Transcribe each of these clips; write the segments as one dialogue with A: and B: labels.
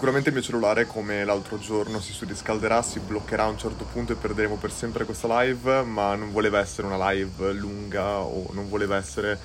A: Sicuramente il mio cellulare, come l'altro giorno, si surriscalderà, si bloccherà a un certo punto e perderemo per sempre questa live, ma non voleva essere una live lunga o non voleva essere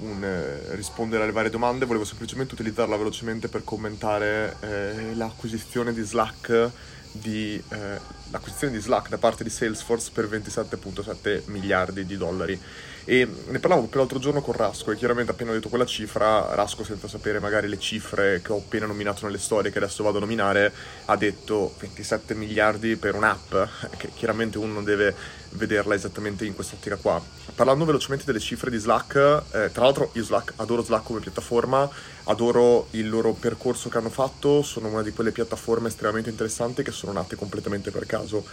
A: un eh, rispondere alle varie domande, volevo semplicemente utilizzarla velocemente per commentare eh, l'acquisizione di Slack di, eh, l'acquisizione di Slack da parte di Salesforce per 27.7 miliardi di dollari. E ne parlavo per l'altro giorno con Rasco e chiaramente appena ho detto quella cifra, Rasco senza sapere magari le cifre che ho appena nominato nelle storie che adesso vado a nominare, ha detto 27 miliardi per un'app, che chiaramente uno non deve vederla esattamente in quest'ottica qua. Parlando velocemente delle cifre di Slack, eh, tra l'altro io Slack, adoro Slack come piattaforma, adoro il loro percorso che hanno fatto, sono una di quelle piattaforme estremamente interessanti che sono nate completamente per caso.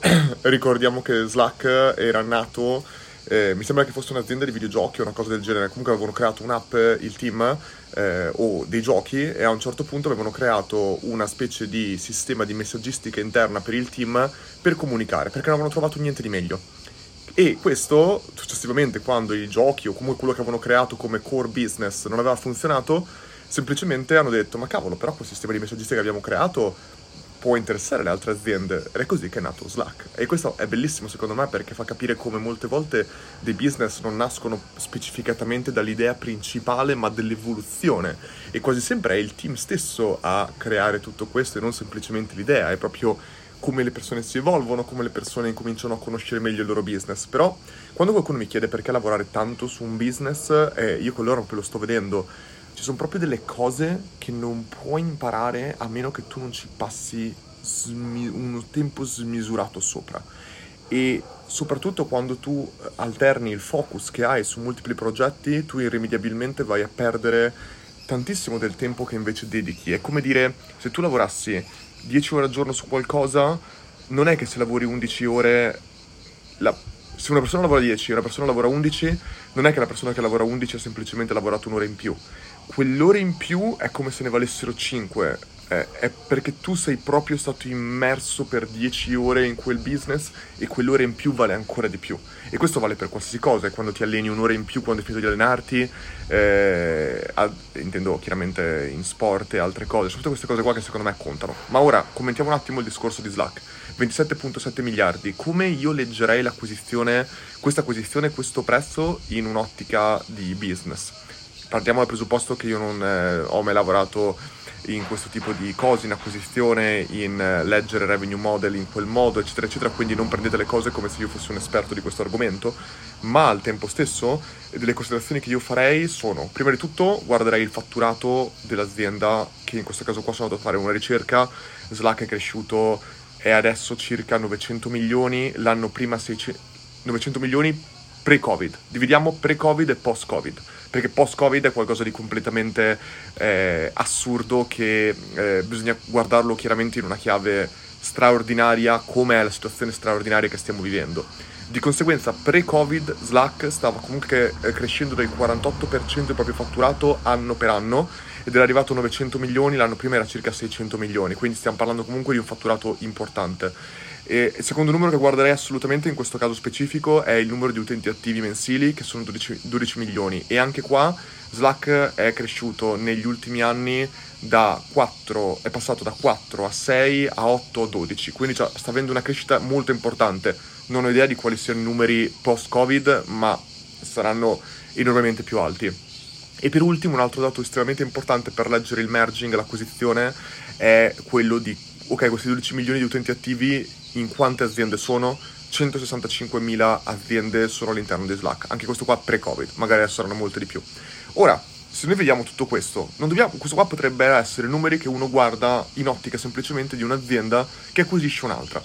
A: Ricordiamo che Slack era nato eh, mi sembra che fosse un'azienda di videogiochi o una cosa del genere, comunque avevano creato un'app, il team, eh, o dei giochi e a un certo punto avevano creato una specie di sistema di messaggistica interna per il team per comunicare, perché non avevano trovato niente di meglio. E questo, successivamente, quando i giochi o comunque quello che avevano creato come core business non aveva funzionato, semplicemente hanno detto, ma cavolo, però quel sistema di messaggistica che abbiamo creato può interessare le altre aziende. Ed è così che è nato Slack. E questo è bellissimo secondo me perché fa capire come molte volte dei business non nascono specificatamente dall'idea principale ma dell'evoluzione. E quasi sempre è il team stesso a creare tutto questo e non semplicemente l'idea, è proprio come le persone si evolvono, come le persone incominciano a conoscere meglio il loro business. Però quando qualcuno mi chiede perché lavorare tanto su un business, eh, io con loro lo sto vedendo, ci sono proprio delle cose che non puoi imparare a meno che tu non ci passi smi- un tempo smisurato sopra. E soprattutto quando tu eh, alterni il focus che hai su multipli progetti, tu irrimediabilmente vai a perdere tantissimo del tempo che invece dedichi. È come dire, se tu lavorassi 10 ore al giorno su qualcosa, non è che se lavori 11 ore, la, se una persona lavora 10 e una persona lavora 11, non è che la persona che lavora 11 ha semplicemente lavorato un'ora in più. Quell'ora in più è come se ne valessero 5. Eh, è perché tu sei proprio stato immerso per 10 ore in quel business e quell'ora in più vale ancora di più. E questo vale per qualsiasi cosa, quando ti alleni un'ora in più, quando hai finito di allenarti, eh, ad, intendo chiaramente in sport e altre cose, sono tutte queste cose qua che secondo me contano. Ma ora commentiamo un attimo il discorso di Slack. 27.7 miliardi, come io leggerei l'acquisizione, questa acquisizione, questo prezzo in un'ottica di business? Partiamo dal presupposto che io non eh, ho mai lavorato in questo tipo di cose, in acquisizione, in eh, leggere revenue model in quel modo, eccetera, eccetera, quindi non prendete le cose come se io fossi un esperto di questo argomento, ma al tempo stesso delle considerazioni che io farei sono, prima di tutto guarderei il fatturato dell'azienda, che in questo caso qua sono andato a fare una ricerca, Slack è cresciuto, è adesso circa 900 milioni, l'anno prima 600, 900 milioni pre-Covid, dividiamo pre-Covid e post-Covid perché post-Covid è qualcosa di completamente eh, assurdo che eh, bisogna guardarlo chiaramente in una chiave straordinaria come è la situazione straordinaria che stiamo vivendo. Di conseguenza, pre-Covid Slack stava comunque eh, crescendo del 48% il proprio fatturato anno per anno ed era arrivato a 900 milioni, l'anno prima era circa 600 milioni, quindi stiamo parlando comunque di un fatturato importante. E il secondo numero che guarderei assolutamente in questo caso specifico è il numero di utenti attivi mensili, che sono 12, 12 milioni. E anche qua Slack è cresciuto negli ultimi anni da 4, è passato da 4 a 6 a 8 a 12, quindi sta avendo una crescita molto importante. Non ho idea di quali siano i numeri post-Covid, ma saranno enormemente più alti. E per ultimo, un altro dato estremamente importante per leggere il merging, l'acquisizione, è quello di, ok, questi 12 milioni di utenti attivi in quante aziende sono? 165.000 aziende sono all'interno di Slack, anche questo qua pre-Covid, magari saranno molte di più. Ora, se noi vediamo tutto questo, dobbiamo, questo qua potrebbe essere numeri che uno guarda in ottica semplicemente di un'azienda che acquisisce un'altra.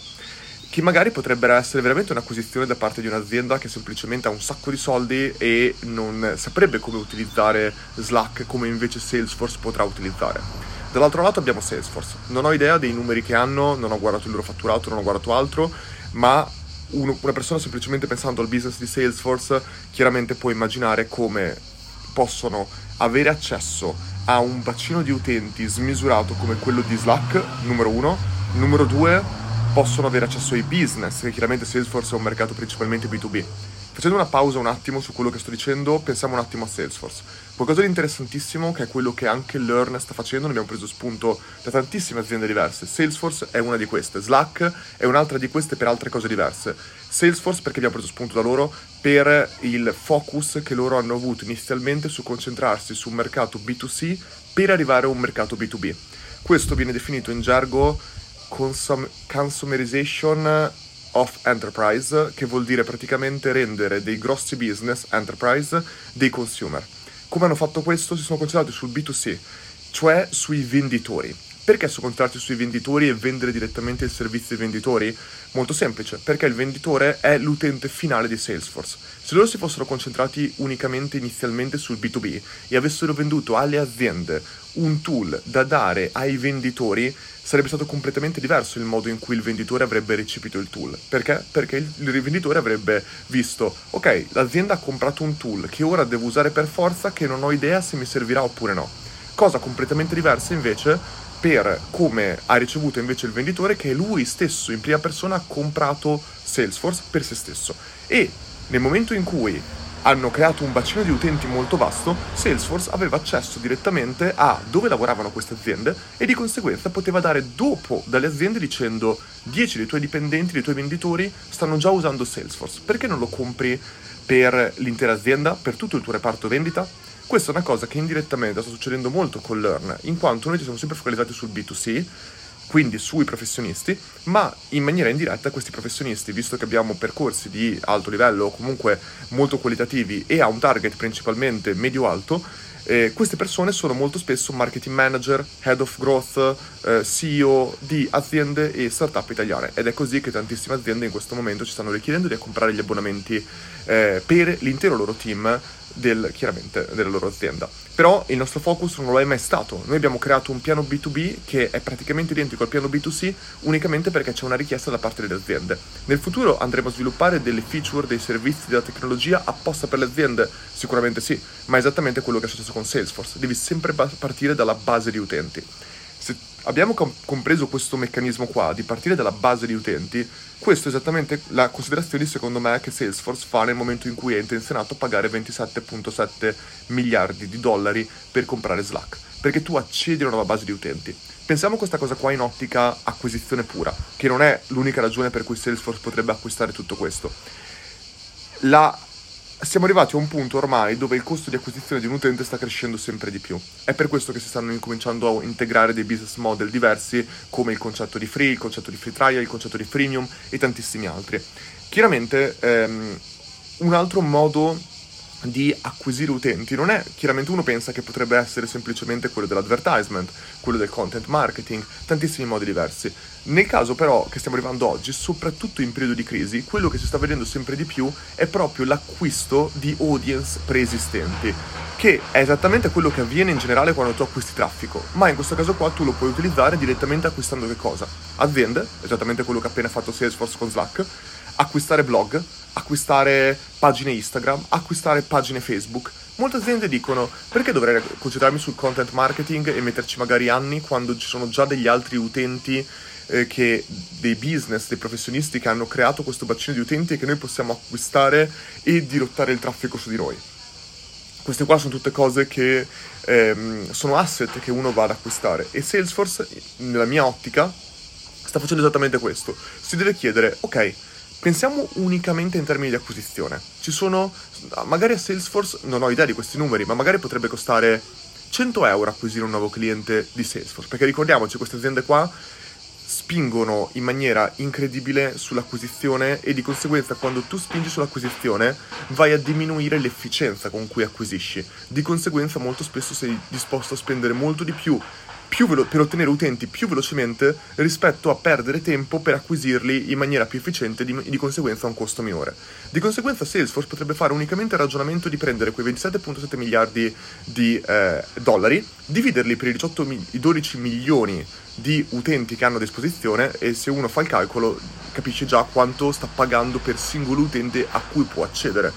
A: Che magari potrebbe essere veramente un'acquisizione da parte di un'azienda che semplicemente ha un sacco di soldi e non saprebbe come utilizzare Slack come invece Salesforce potrà utilizzare. Dall'altro lato abbiamo Salesforce. Non ho idea dei numeri che hanno, non ho guardato il loro fatturato, non ho guardato altro, ma uno, una persona semplicemente pensando al business di Salesforce chiaramente può immaginare come possono avere accesso a un bacino di utenti smisurato come quello di Slack, numero uno. Numero due, possono avere accesso ai business, che chiaramente Salesforce è un mercato principalmente B2B facendo una pausa un attimo su quello che sto dicendo, pensiamo un attimo a Salesforce. Qualcosa di interessantissimo che è quello che anche Learn sta facendo, ne abbiamo preso spunto da tantissime aziende diverse. Salesforce è una di queste, Slack è un'altra di queste per altre cose diverse. Salesforce perché abbiamo preso spunto da loro per il focus che loro hanno avuto inizialmente su concentrarsi su un mercato B2C per arrivare a un mercato B2B. Questo viene definito in gergo consum- consumerization of enterprise, che vuol dire praticamente rendere dei grossi business enterprise dei consumer. Come hanno fatto questo? Si sono concentrati sul B2C, cioè sui venditori. Perché concentrati sui venditori e vendere direttamente il servizio ai venditori? Molto semplice, perché il venditore è l'utente finale di Salesforce. Se loro si fossero concentrati unicamente inizialmente sul B2B e avessero venduto alle aziende un tool da dare ai venditori, sarebbe stato completamente diverso il modo in cui il venditore avrebbe recepito il tool. Perché? Perché il venditore avrebbe visto, ok, l'azienda ha comprato un tool che ora devo usare per forza, che non ho idea se mi servirà oppure no. Cosa completamente diversa invece per come ha ricevuto invece il venditore che lui stesso in prima persona ha comprato Salesforce per se stesso. E nel momento in cui hanno creato un bacino di utenti molto vasto, Salesforce aveva accesso direttamente a dove lavoravano queste aziende e di conseguenza poteva dare dopo dalle aziende dicendo 10 dei tuoi dipendenti, dei tuoi venditori stanno già usando Salesforce, perché non lo compri per l'intera azienda, per tutto il tuo reparto vendita? Questa è una cosa che indirettamente sta succedendo molto con Learn, in quanto noi ci siamo sempre focalizzati sul B2C, quindi sui professionisti, ma in maniera indiretta questi professionisti, visto che abbiamo percorsi di alto livello o comunque molto qualitativi e a un target principalmente medio-alto, eh, queste persone sono molto spesso marketing manager, head of growth, eh, CEO di aziende e startup italiane ed è così che tantissime aziende in questo momento ci stanno richiedendo di comprare gli abbonamenti eh, per l'intero loro team del, chiaramente della loro azienda. Però il nostro focus non lo è mai stato. Noi abbiamo creato un piano B2B che è praticamente identico al piano B2C unicamente perché c'è una richiesta da parte delle aziende. Nel futuro andremo a sviluppare delle feature, dei servizi, della tecnologia apposta per le aziende? Sicuramente sì, ma è esattamente quello che è successo con Salesforce. Devi sempre partire dalla base di utenti. Se abbiamo compreso questo meccanismo qua di partire dalla base di utenti, questo è esattamente la considerazione secondo me che Salesforce fa nel momento in cui è intenzionato a pagare 27.7 miliardi di dollari per comprare Slack, perché tu accedi a una base di utenti. Pensiamo a questa cosa qua in ottica acquisizione pura, che non è l'unica ragione per cui Salesforce potrebbe acquistare tutto questo. La siamo arrivati a un punto ormai dove il costo di acquisizione di un utente sta crescendo sempre di più. È per questo che si stanno incominciando a integrare dei business model diversi, come il concetto di free, il concetto di free trial, il concetto di freemium e tantissimi altri. Chiaramente ehm, un altro modo di acquisire utenti non è chiaramente uno pensa che potrebbe essere semplicemente quello dell'advertisement, quello del content marketing, tantissimi modi diversi. Nel caso però che stiamo arrivando oggi, soprattutto in periodo di crisi, quello che si sta vedendo sempre di più è proprio l'acquisto di audience preesistenti, che è esattamente quello che avviene in generale quando tu acquisti traffico, ma in questo caso qua tu lo puoi utilizzare direttamente acquistando che cosa? Aziende, esattamente quello che ha appena fatto Salesforce con Slack, acquistare blog, acquistare pagine Instagram, acquistare pagine Facebook. Molte aziende dicono perché dovrei concentrarmi sul content marketing e metterci magari anni quando ci sono già degli altri utenti eh, che dei business, dei professionisti che hanno creato questo bacino di utenti e che noi possiamo acquistare e dirottare il traffico su di noi. Queste qua sono tutte cose che ehm, sono asset che uno va ad acquistare e Salesforce, nella mia ottica, sta facendo esattamente questo. Si deve chiedere, ok, Pensiamo unicamente in termini di acquisizione. Ci sono, magari a Salesforce, non ho idea di questi numeri, ma magari potrebbe costare 100 euro acquisire un nuovo cliente di Salesforce. Perché ricordiamoci, queste aziende qua spingono in maniera incredibile sull'acquisizione e di conseguenza quando tu spingi sull'acquisizione vai a diminuire l'efficienza con cui acquisisci. Di conseguenza molto spesso sei disposto a spendere molto di più velo- per ottenere utenti più velocemente rispetto a perdere tempo per acquisirli in maniera più efficiente e di, di, conseguenza a un costo minore. Di conseguenza Salesforce potrebbe fare unicamente il ragionamento di prendere quei 27.7 miliardi di eh, dollari, dividerli per i, 18 mi- i 12 milioni di utenti che hanno a disposizione e se uno fa il calcolo capisce già quanto sta pagando per singolo utente a cui può accedere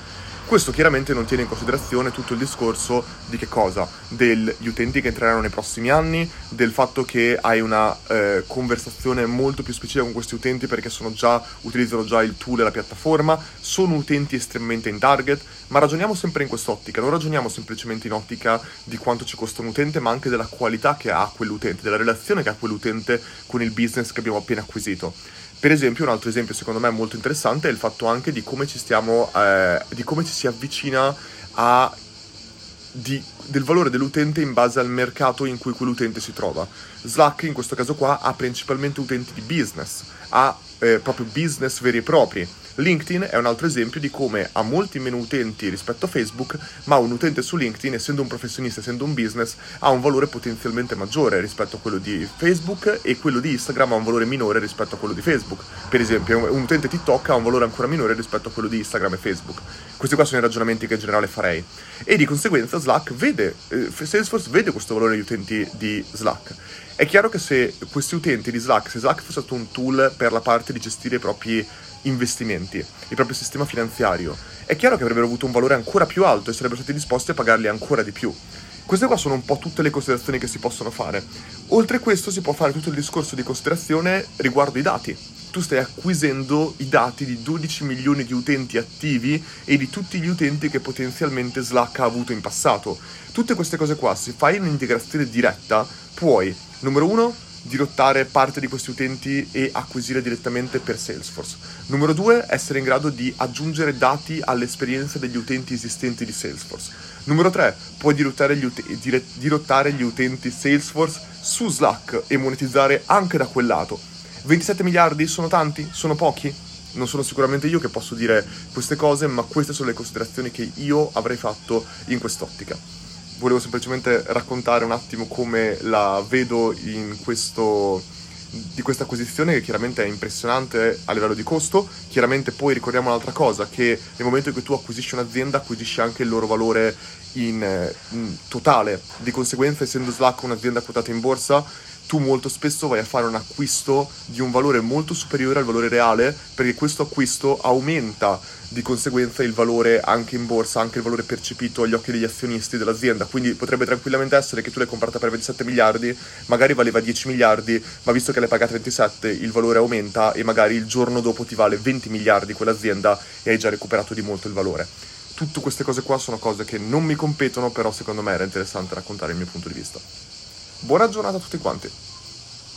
A: Questo chiaramente non tiene in considerazione tutto il discorso di che cosa? Degli utenti che entreranno nei prossimi anni, del fatto che hai una eh, conversazione molto più specifica con questi utenti perché già, utilizzano già il tool e la piattaforma, sono utenti estremamente in target, ma ragioniamo sempre in quest'ottica, non ragioniamo semplicemente in ottica di quanto ci costa un utente, ma anche della qualità che ha quell'utente, della relazione che ha quell'utente con il business che abbiamo appena acquisito. Per esempio, un altro esempio secondo me molto interessante è il fatto anche di come ci stiamo, eh, di come ci si avvicina a, di, del valore dell'utente in base al mercato in cui quell'utente si trova. Slack in questo caso qua ha principalmente utenti di business, ha eh, proprio business veri e propri LinkedIn è un altro esempio di come ha molti meno utenti rispetto a Facebook, ma un utente su LinkedIn, essendo un professionista, essendo un business, ha un valore potenzialmente maggiore rispetto a quello di Facebook e quello di Instagram ha un valore minore rispetto a quello di Facebook. Per esempio, un utente TikTok ha un valore ancora minore rispetto a quello di Instagram e Facebook. Questi qua sono i ragionamenti che in generale farei. E di conseguenza Slack vede, eh, Salesforce vede questo valore degli utenti di Slack. È chiaro che se questi utenti di Slack, se Slack fosse stato un tool per la parte di gestire i propri investimenti, il proprio sistema finanziario, è chiaro che avrebbero avuto un valore ancora più alto e sarebbero stati disposti a pagarli ancora di più. Queste qua sono un po' tutte le considerazioni che si possono fare. Oltre a questo si può fare tutto il discorso di considerazione riguardo i dati. Tu stai acquisendo i dati di 12 milioni di utenti attivi e di tutti gli utenti che potenzialmente Slack ha avuto in passato. Tutte queste cose qua, se fai un'integrazione diretta, puoi, numero uno, dirottare parte di questi utenti e acquisire direttamente per Salesforce. Numero due, essere in grado di aggiungere dati all'esperienza degli utenti esistenti di Salesforce. Numero tre, puoi dirottare gli, ut- dire- dirottare gli utenti Salesforce su Slack e monetizzare anche da quel lato. 27 miliardi sono tanti? Sono pochi? Non sono sicuramente io che posso dire queste cose, ma queste sono le considerazioni che io avrei fatto in quest'ottica volevo semplicemente raccontare un attimo come la vedo in questo di questa acquisizione che chiaramente è impressionante a livello di costo. Chiaramente poi ricordiamo un'altra cosa, che nel momento in cui tu acquisisci un'azienda acquisisci anche il loro valore in, in totale. Di conseguenza, essendo Slack un'azienda quotata in borsa, tu molto spesso vai a fare un acquisto di un valore molto superiore al valore reale perché questo acquisto aumenta di conseguenza il valore anche in borsa, anche il valore percepito agli occhi degli azionisti dell'azienda. Quindi potrebbe tranquillamente essere che tu l'hai comprata per 27 miliardi, magari valeva 10 miliardi, ma visto che l'hai pagata 27 il valore aumenta e magari il giorno dopo ti vale 20 miliardi quell'azienda e hai già recuperato di molto il valore. Tutte queste cose qua sono cose che non mi competono, però secondo me era interessante raccontare il mio punto di vista. Buona giornata a tutti quanti.